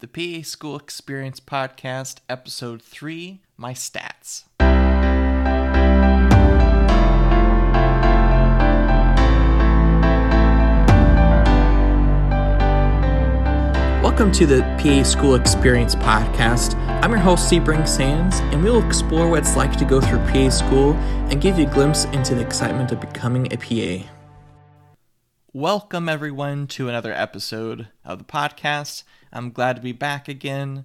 the PA School Experience Podcast, Episode 3 My Stats. Welcome to the PA School Experience Podcast. I'm your host, Sebring Sands, and we will explore what it's like to go through PA school and give you a glimpse into the excitement of becoming a PA. Welcome, everyone, to another episode of the podcast. I'm glad to be back again,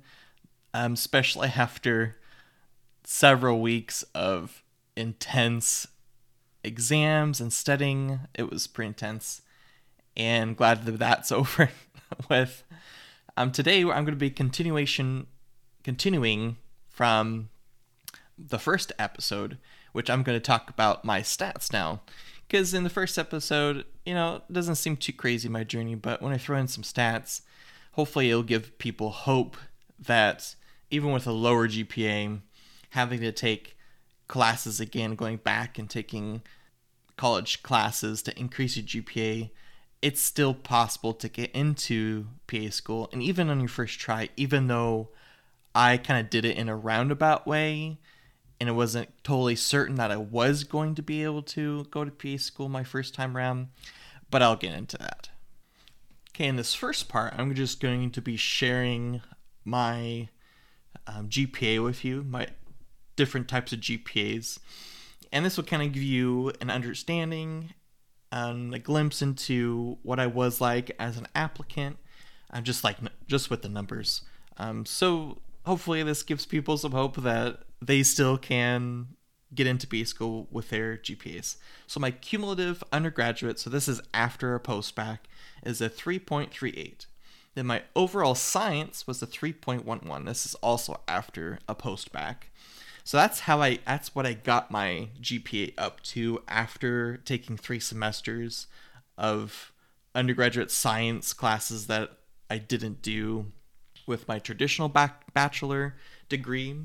um, especially after several weeks of intense exams and studying. It was pretty intense, and glad that that's over with. Um, today, I'm going to be continuation, continuing from the first episode, which I'm going to talk about my stats now. Because in the first episode, you know, it doesn't seem too crazy my journey, but when I throw in some stats, hopefully it'll give people hope that even with a lower GPA, having to take classes again, going back and taking college classes to increase your GPA, it's still possible to get into PA school. And even on your first try, even though I kind of did it in a roundabout way and it wasn't totally certain that I was going to be able to go to PA school my first time around, but I'll get into that. Okay, in this first part, I'm just going to be sharing my um, GPA with you, my different types of GPAs. And this will kind of give you an understanding and a glimpse into what I was like as an applicant, uh, just like just with the numbers. Um, so hopefully, this gives people some hope that they still can get into B school with their GPAs. So my cumulative undergraduate, so this is after a post bac, is a 3.38. Then my overall science was a 3.11. This is also after a post bac. So that's how I that's what I got my GPA up to after taking 3 semesters of undergraduate science classes that I didn't do with my traditional bac- bachelor degree.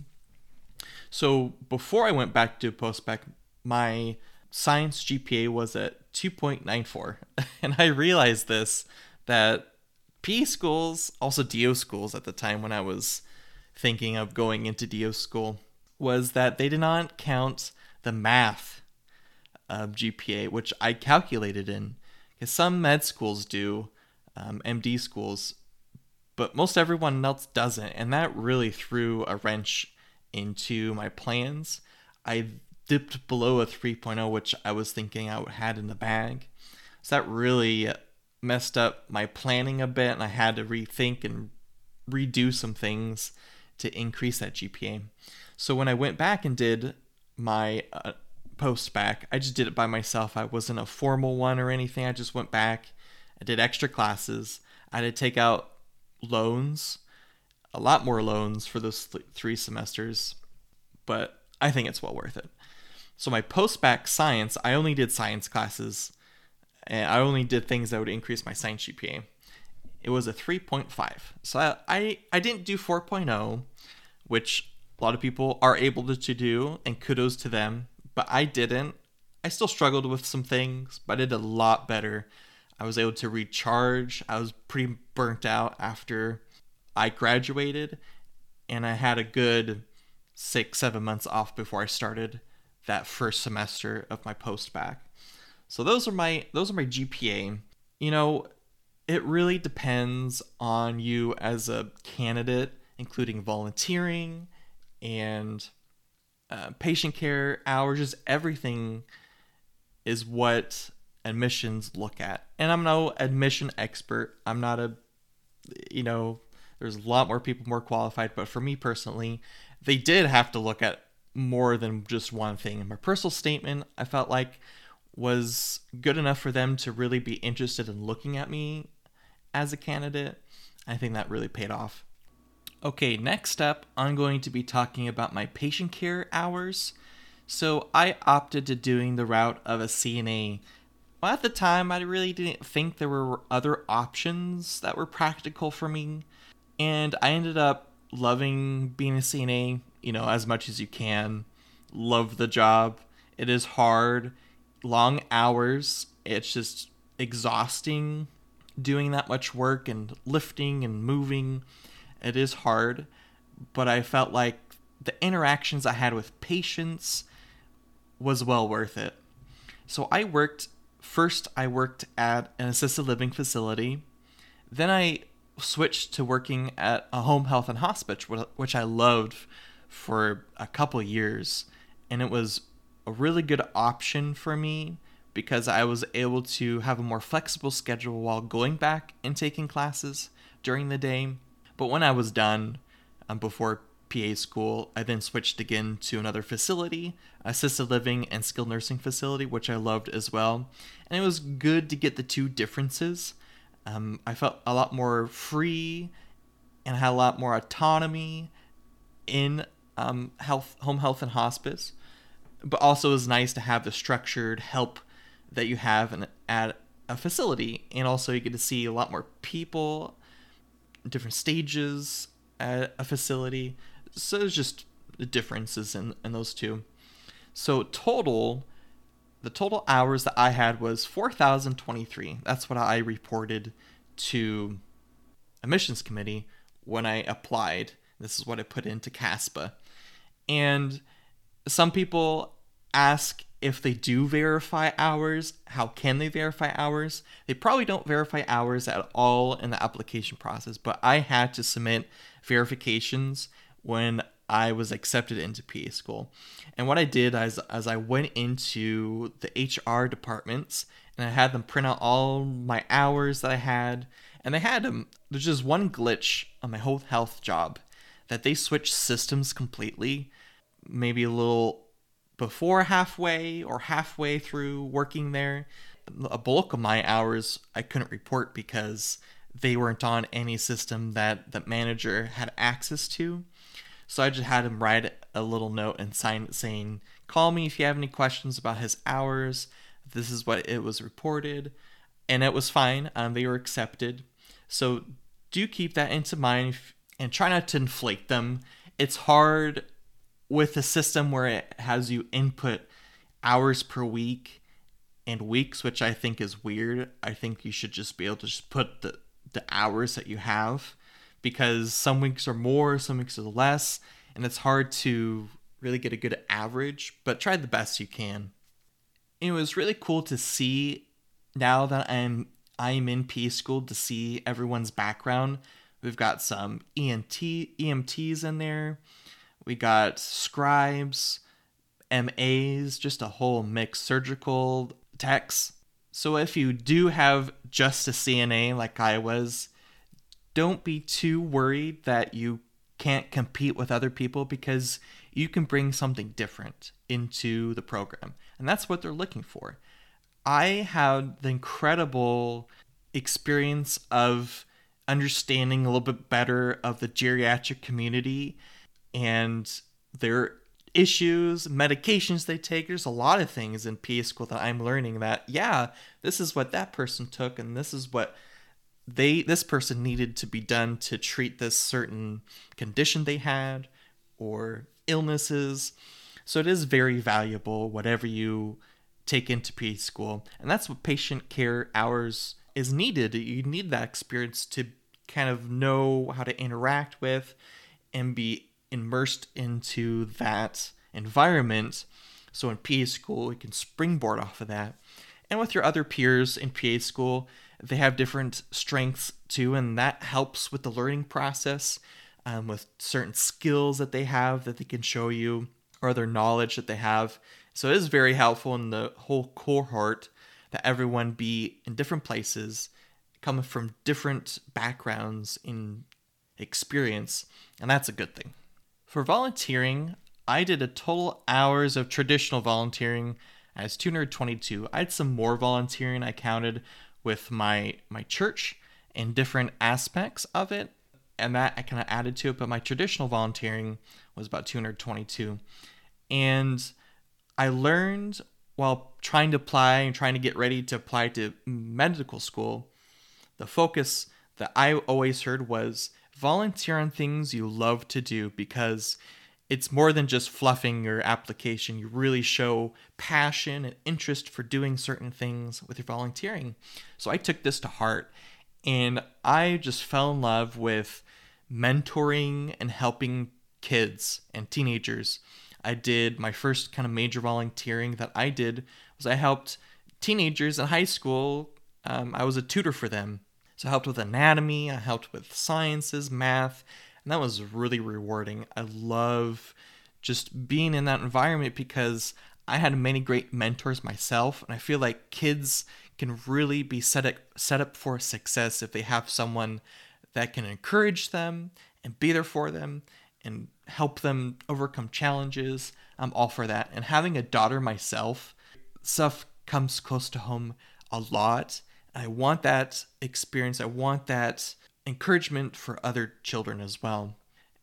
So before I went back to post bac, my science GPA was at 2.94. And I realized this that P schools, also DO schools at the time when I was thinking of going into DO school, was that they did not count the math of GPA, which I calculated in. Because some med schools do, um, MD schools, but most everyone else doesn't. And that really threw a wrench into my plans. I dipped below a 3.0, which I was thinking I had in the bag. So that really messed up my planning a bit, and I had to rethink and redo some things to increase that GPA. So when I went back and did my uh, post bac, I just did it by myself. I wasn't a formal one or anything. I just went back, I did extra classes. I had to take out loans, a lot more loans for those th- three semesters, but I think it's well worth it. So my post bac science, I only did science classes and I only did things that would increase my science GPA. It was a 3.5. So I, I, I didn't do 4.0, which a lot of people are able to, to do, and kudos to them, but I didn't. I still struggled with some things, but I did a lot better. I was able to recharge. I was pretty burnt out after I graduated, and I had a good six, seven months off before I started that first semester of my post bac. So those are my those are my GPA. You know, it really depends on you as a candidate, including volunteering and uh, patient care hours. Just everything is what admissions look at. And I'm no admission expert. I'm not a, you know, there's a lot more people more qualified. But for me personally, they did have to look at more than just one thing. In my personal statement, I felt like was good enough for them to really be interested in looking at me as a candidate. I think that really paid off. Okay, next up, I'm going to be talking about my patient care hours. So I opted to doing the route of a CNA. Well, at the time, I really didn't think there were other options that were practical for me. And I ended up loving being a CNA, you know, as much as you can. Love the job. It is hard long hours. It's just exhausting doing that much work and lifting and moving It is hard, but I felt like the interactions I had with patients was well worth it. So I worked first I worked at an assisted living facility. Then I switched to working at a home health and hospice, which I loved for a couple years. And it was a really good option for me because I was able to have a more flexible schedule while going back and taking classes during the day. But when I was done, um, before PA school, I then switched again to another facility, assisted living and skilled nursing facility, which I loved as well. And it was good to get the two differences. Um, I felt a lot more free and had a lot more autonomy in um, health, home health and hospice. But also, it was nice to have the structured help that you have in, at a facility, and also you get to see a lot more people, different stages at a facility. So there's just the differences in, in those two. So total, the total hours that I had was 4,023. That's what I reported to admissions committee when I applied. This is what I put into CASPA. And some people ask if they do verify hours, how can they verify hours? They probably don't verify hours at all in the application process, but I had to submit verifications when I was accepted into PA school. And what I did is as I went into the HR departments and I had them print out all my hours that I had, and they had them. There's just one glitch on my whole health job that they switched systems completely, maybe a little before halfway or halfway through working there. A bulk of my hours I couldn't report because they weren't on any system that the manager had access to. So I just had him write a little note and sign it saying, Call me if you have any questions about his hours. This is what it was reported. And it was fine. Um, they were accepted. So do keep that into mind and try not to inflate them. It's hard with a system where it has you input hours per week and weeks, which I think is weird. I think you should just be able to just put the, the hours that you have because some weeks are more, some weeks are less, and it's hard to really get a good average, but try the best you can. It was really cool to see now that I'm I'm in P school to see everyone's background. We've got some ENT EMTs in there. We got scribes, MAs, just a whole mix, surgical techs. So if you do have just a CNA like I was, don't be too worried that you can't compete with other people because you can bring something different into the program. And that's what they're looking for. I had the incredible experience of understanding a little bit better of the geriatric community and their issues, medications they take. There's a lot of things in PA school that I'm learning that, yeah, this is what that person took, and this is what they this person needed to be done to treat this certain condition they had or illnesses. So it is very valuable, whatever you take into PA school. And that's what patient care hours is needed. You need that experience to kind of know how to interact with and be immersed into that environment. So in PA school, you can springboard off of that. And with your other peers in PA school, they have different strengths too, and that helps with the learning process um, with certain skills that they have that they can show you or other knowledge that they have. So it is very helpful in the whole cohort that everyone be in different places, coming from different backgrounds in experience, and that's a good thing. For volunteering, I did a total hours of traditional volunteering as 222. I had some more volunteering I counted with my my church and different aspects of it. And that I kind of added to it but my traditional volunteering was about 222 and I learned while trying to apply and trying to get ready to apply to medical school the focus that I always heard was volunteer on things you love to do because it's more than just fluffing your application. You really show passion and interest for doing certain things with your volunteering. So I took this to heart and I just fell in love with mentoring and helping kids and teenagers. I did my first kind of major volunteering that I did was I helped teenagers in high school. Um, I was a tutor for them. So I helped with anatomy, I helped with sciences, math, and that was really rewarding. I love just being in that environment because I had many great mentors myself, and I feel like kids can really be set up, set up for success if they have someone that can encourage them and be there for them and help them overcome challenges. I'm all for that. And having a daughter myself, stuff comes close to home a lot. I want that experience. I want that encouragement for other children as well.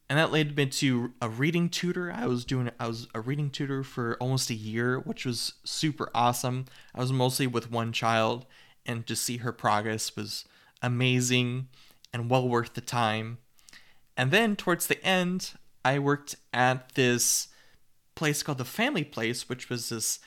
And that led me to a reading tutor. I was doing I was a reading tutor for almost a year, which was super awesome. I was mostly with one child and to see her progress was amazing and well worth the time. And then towards the end, I worked at this place called the Family Place, which was this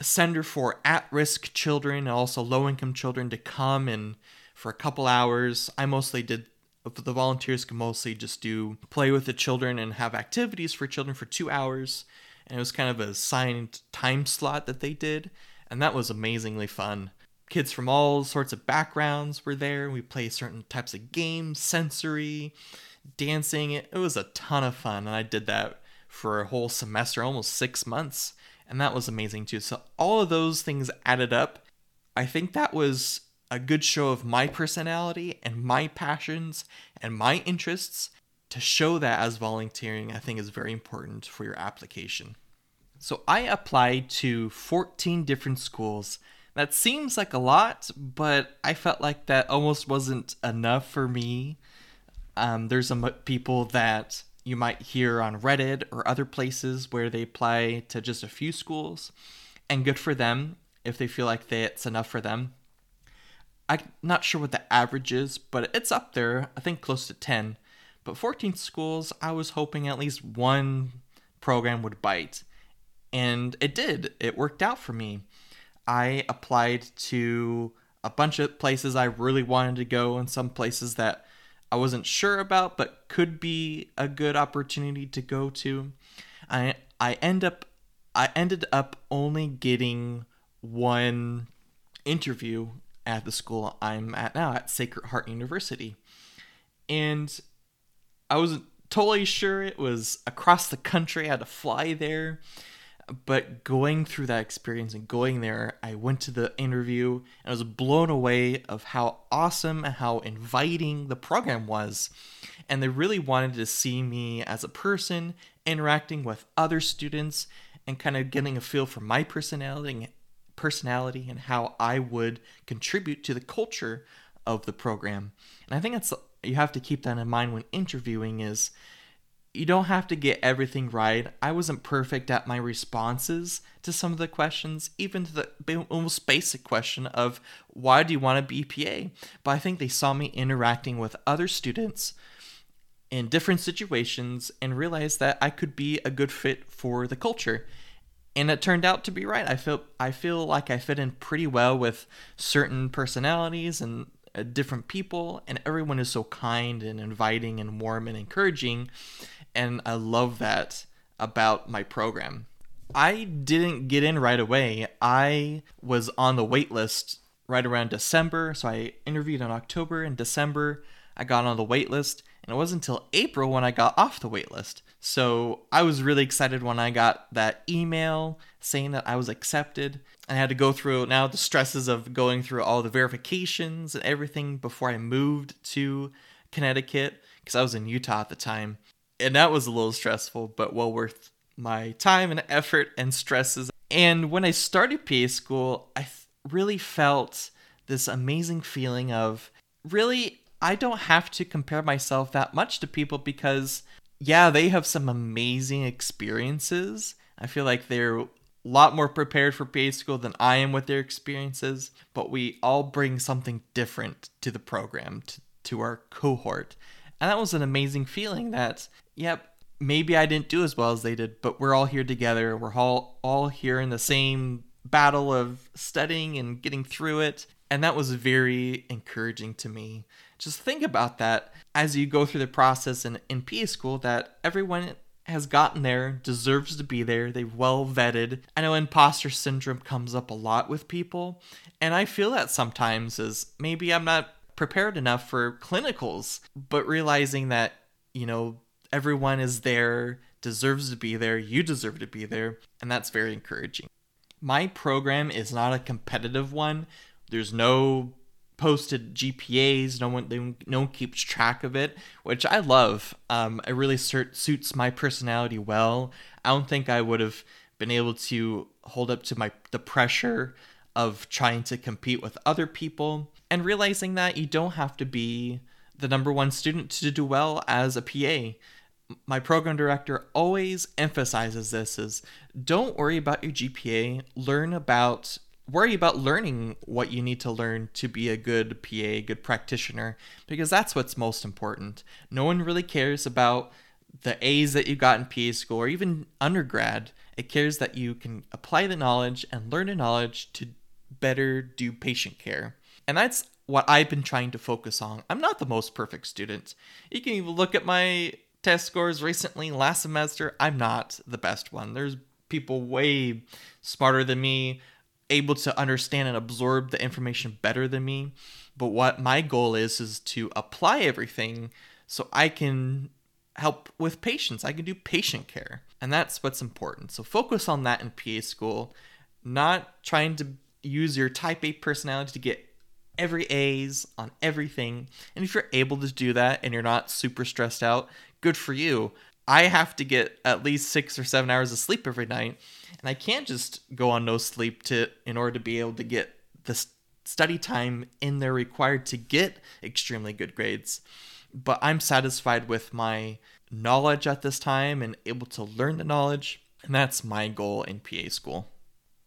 center for at risk children and also low income children to come and for a couple hours. I mostly did, the volunteers could mostly just do play with the children and have activities for children for two hours. And it was kind of a assigned time slot that they did. And that was amazingly fun. Kids from all sorts of backgrounds were there. We played certain types of games, sensory, dancing. It was a ton of fun, and I did that for a whole semester, almost six months, and that was amazing too. So all of those things added up. I think that was a good show of my personality and my passions and my interests. To show that as volunteering, I think is very important for your application. So I applied to 14 different schools. That seems like a lot, but I felt like that almost wasn't enough for me um, there's some people that you might hear on Reddit or other places where they apply to just a few schools, and good for them if they feel like that's enough for them. I'm not sure what the average is, but it's up there. I think close to 10. But 14 schools, I was hoping at least one program would bite. And it did. It worked out for me. I applied to a bunch of places I really wanted to go, and some places that I wasn't sure about, but could be a good opportunity to go to. I I end up I ended up only getting one interview at the school I'm at now at Sacred Heart University. And I wasn't totally sure it was across the country. I had to fly there but going through that experience and going there, I went to the interview and I was blown away of how awesome and how inviting the program was. And they really wanted to see me as a person interacting with other students and kind of getting a feel for my personality personality and how I would contribute to the culture of the program. And I think that's you have to keep that in mind when interviewing is you don't have to get everything right. I wasn't perfect at my responses to some of the questions, even to the almost basic question of why do you want to be a PA? But I think they saw me interacting with other students in different situations and realized that I could be a good fit for the culture. And it turned out to be right. I feel I feel like I fit in pretty well with certain personalities and uh, different people and everyone is so kind and inviting and warm and encouraging and I love that about my program. I didn't get in right away. I was on the wait list right around December, so I interviewed in October and December I got on the wait list, and it wasn't until April when I got off the wait list. So I was really excited when I got that email saying that I was accepted. I had to go through now the stresses of going through all the verifications and everything before I moved to Connecticut because I was in Utah at the time and that was a little stressful, but well worth my time and effort and stresses. And when I started PA school, I really felt this amazing feeling of really, I don't have to compare myself that much to people because, yeah, they have some amazing experiences. I feel like they're a lot more prepared for PA school than I am with their experiences, but we all bring something different to the program, to, to our cohort. And that was an amazing feeling that, yep, maybe I didn't do as well as they did, but we're all here together. We're all all here in the same battle of studying and getting through it. And that was very encouraging to me. Just think about that as you go through the process in, in PA school that everyone has gotten there, deserves to be there. They've well vetted. I know imposter syndrome comes up a lot with people, and I feel that sometimes as maybe I'm not prepared enough for clinicals, but realizing that, you know, everyone is there, deserves to be there, you deserve to be there, and that's very encouraging. My program is not a competitive one. There's no posted GPAs. No one, they, no one keeps track of it, which I love. Um, it really suits my personality well. I don't think I would have been able to hold up to my the pressure of trying to compete with other people and realizing that you don't have to be the number one student to do well as a PA. My program director always emphasizes this is don't worry about your GPA, learn about worry about learning what you need to learn to be a good PA, good practitioner, because that's what's most important. No one really cares about the A's that you got in PA school or even undergrad. It cares that you can apply the knowledge and learn the knowledge to better do patient care. And that's what I've been trying to focus on. I'm not the most perfect student. You can even look at my test scores recently, last semester. I'm not the best one. There's people way smarter than me able to understand and absorb the information better than me. But what my goal is is to apply everything so I can help with patients. I can do patient care. And that's what's important. So focus on that in PA school, not trying to use your type A personality to get every A's on everything. And if you're able to do that and you're not super stressed out, good for you. I have to get at least six or seven hours of sleep every night, and I can't just go on no sleep to in order to be able to get the study time in there required to get extremely good grades. But I'm satisfied with my knowledge at this time and able to learn the knowledge, and that's my goal in PA school.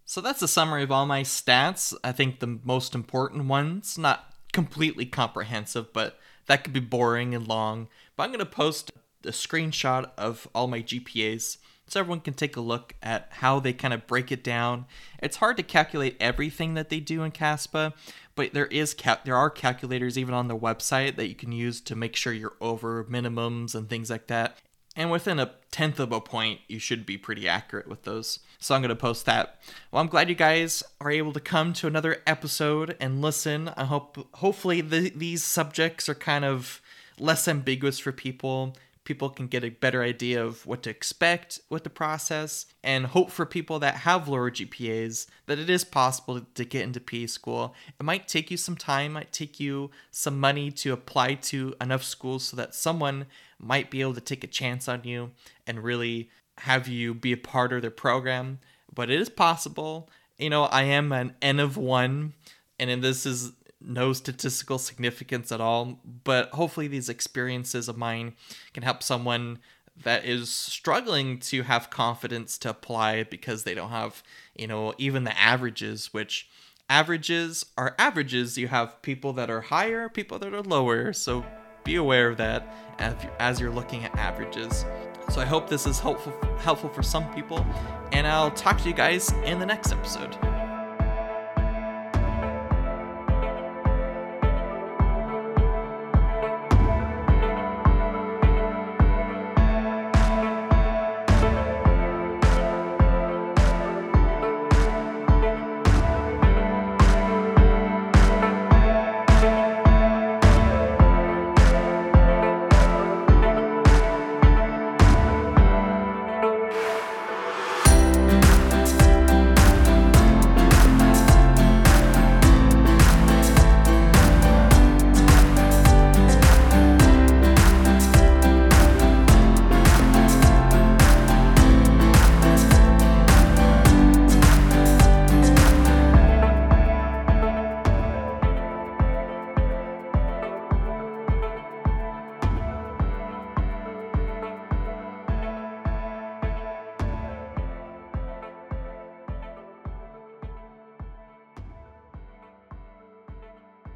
So that's a summary of all my stats. I think the most important ones, not completely comprehensive, but that could be boring and long. But I'm going to post a screenshot of all my GPAs so everyone can take a look at how they kind of break it down. It's hard to calculate everything that they do in CASPA, but there is cal- there are calculators even on their website that you can use to make sure you're over minimums and things like that. And within a tenth of a point, you should be pretty accurate with those. So I'm going to post that. Well, I'm glad you guys are able to come to another episode and listen. I hope, hopefully, the, these subjects are kind of less ambiguous for people people can get a better idea of what to expect with the process and hope for people that have lower GPAs that it is possible to get into PA school. It might take you some time, might take you some money to apply to enough schools so that someone might be able to take a chance on you and really have you be a part of their program. But it is possible. You know, I am an N of one, and this is no statistical significance at all, but hopefully these experiences of mine can help someone that is struggling to have confidence to apply because they don't have, you know, even the averages, which averages are averages. You have people that are higher, people that are lower. So be aware of that as you're looking at averages. So I hope this is helpful helpful for some people, and I'll talk to you guys in the next episode.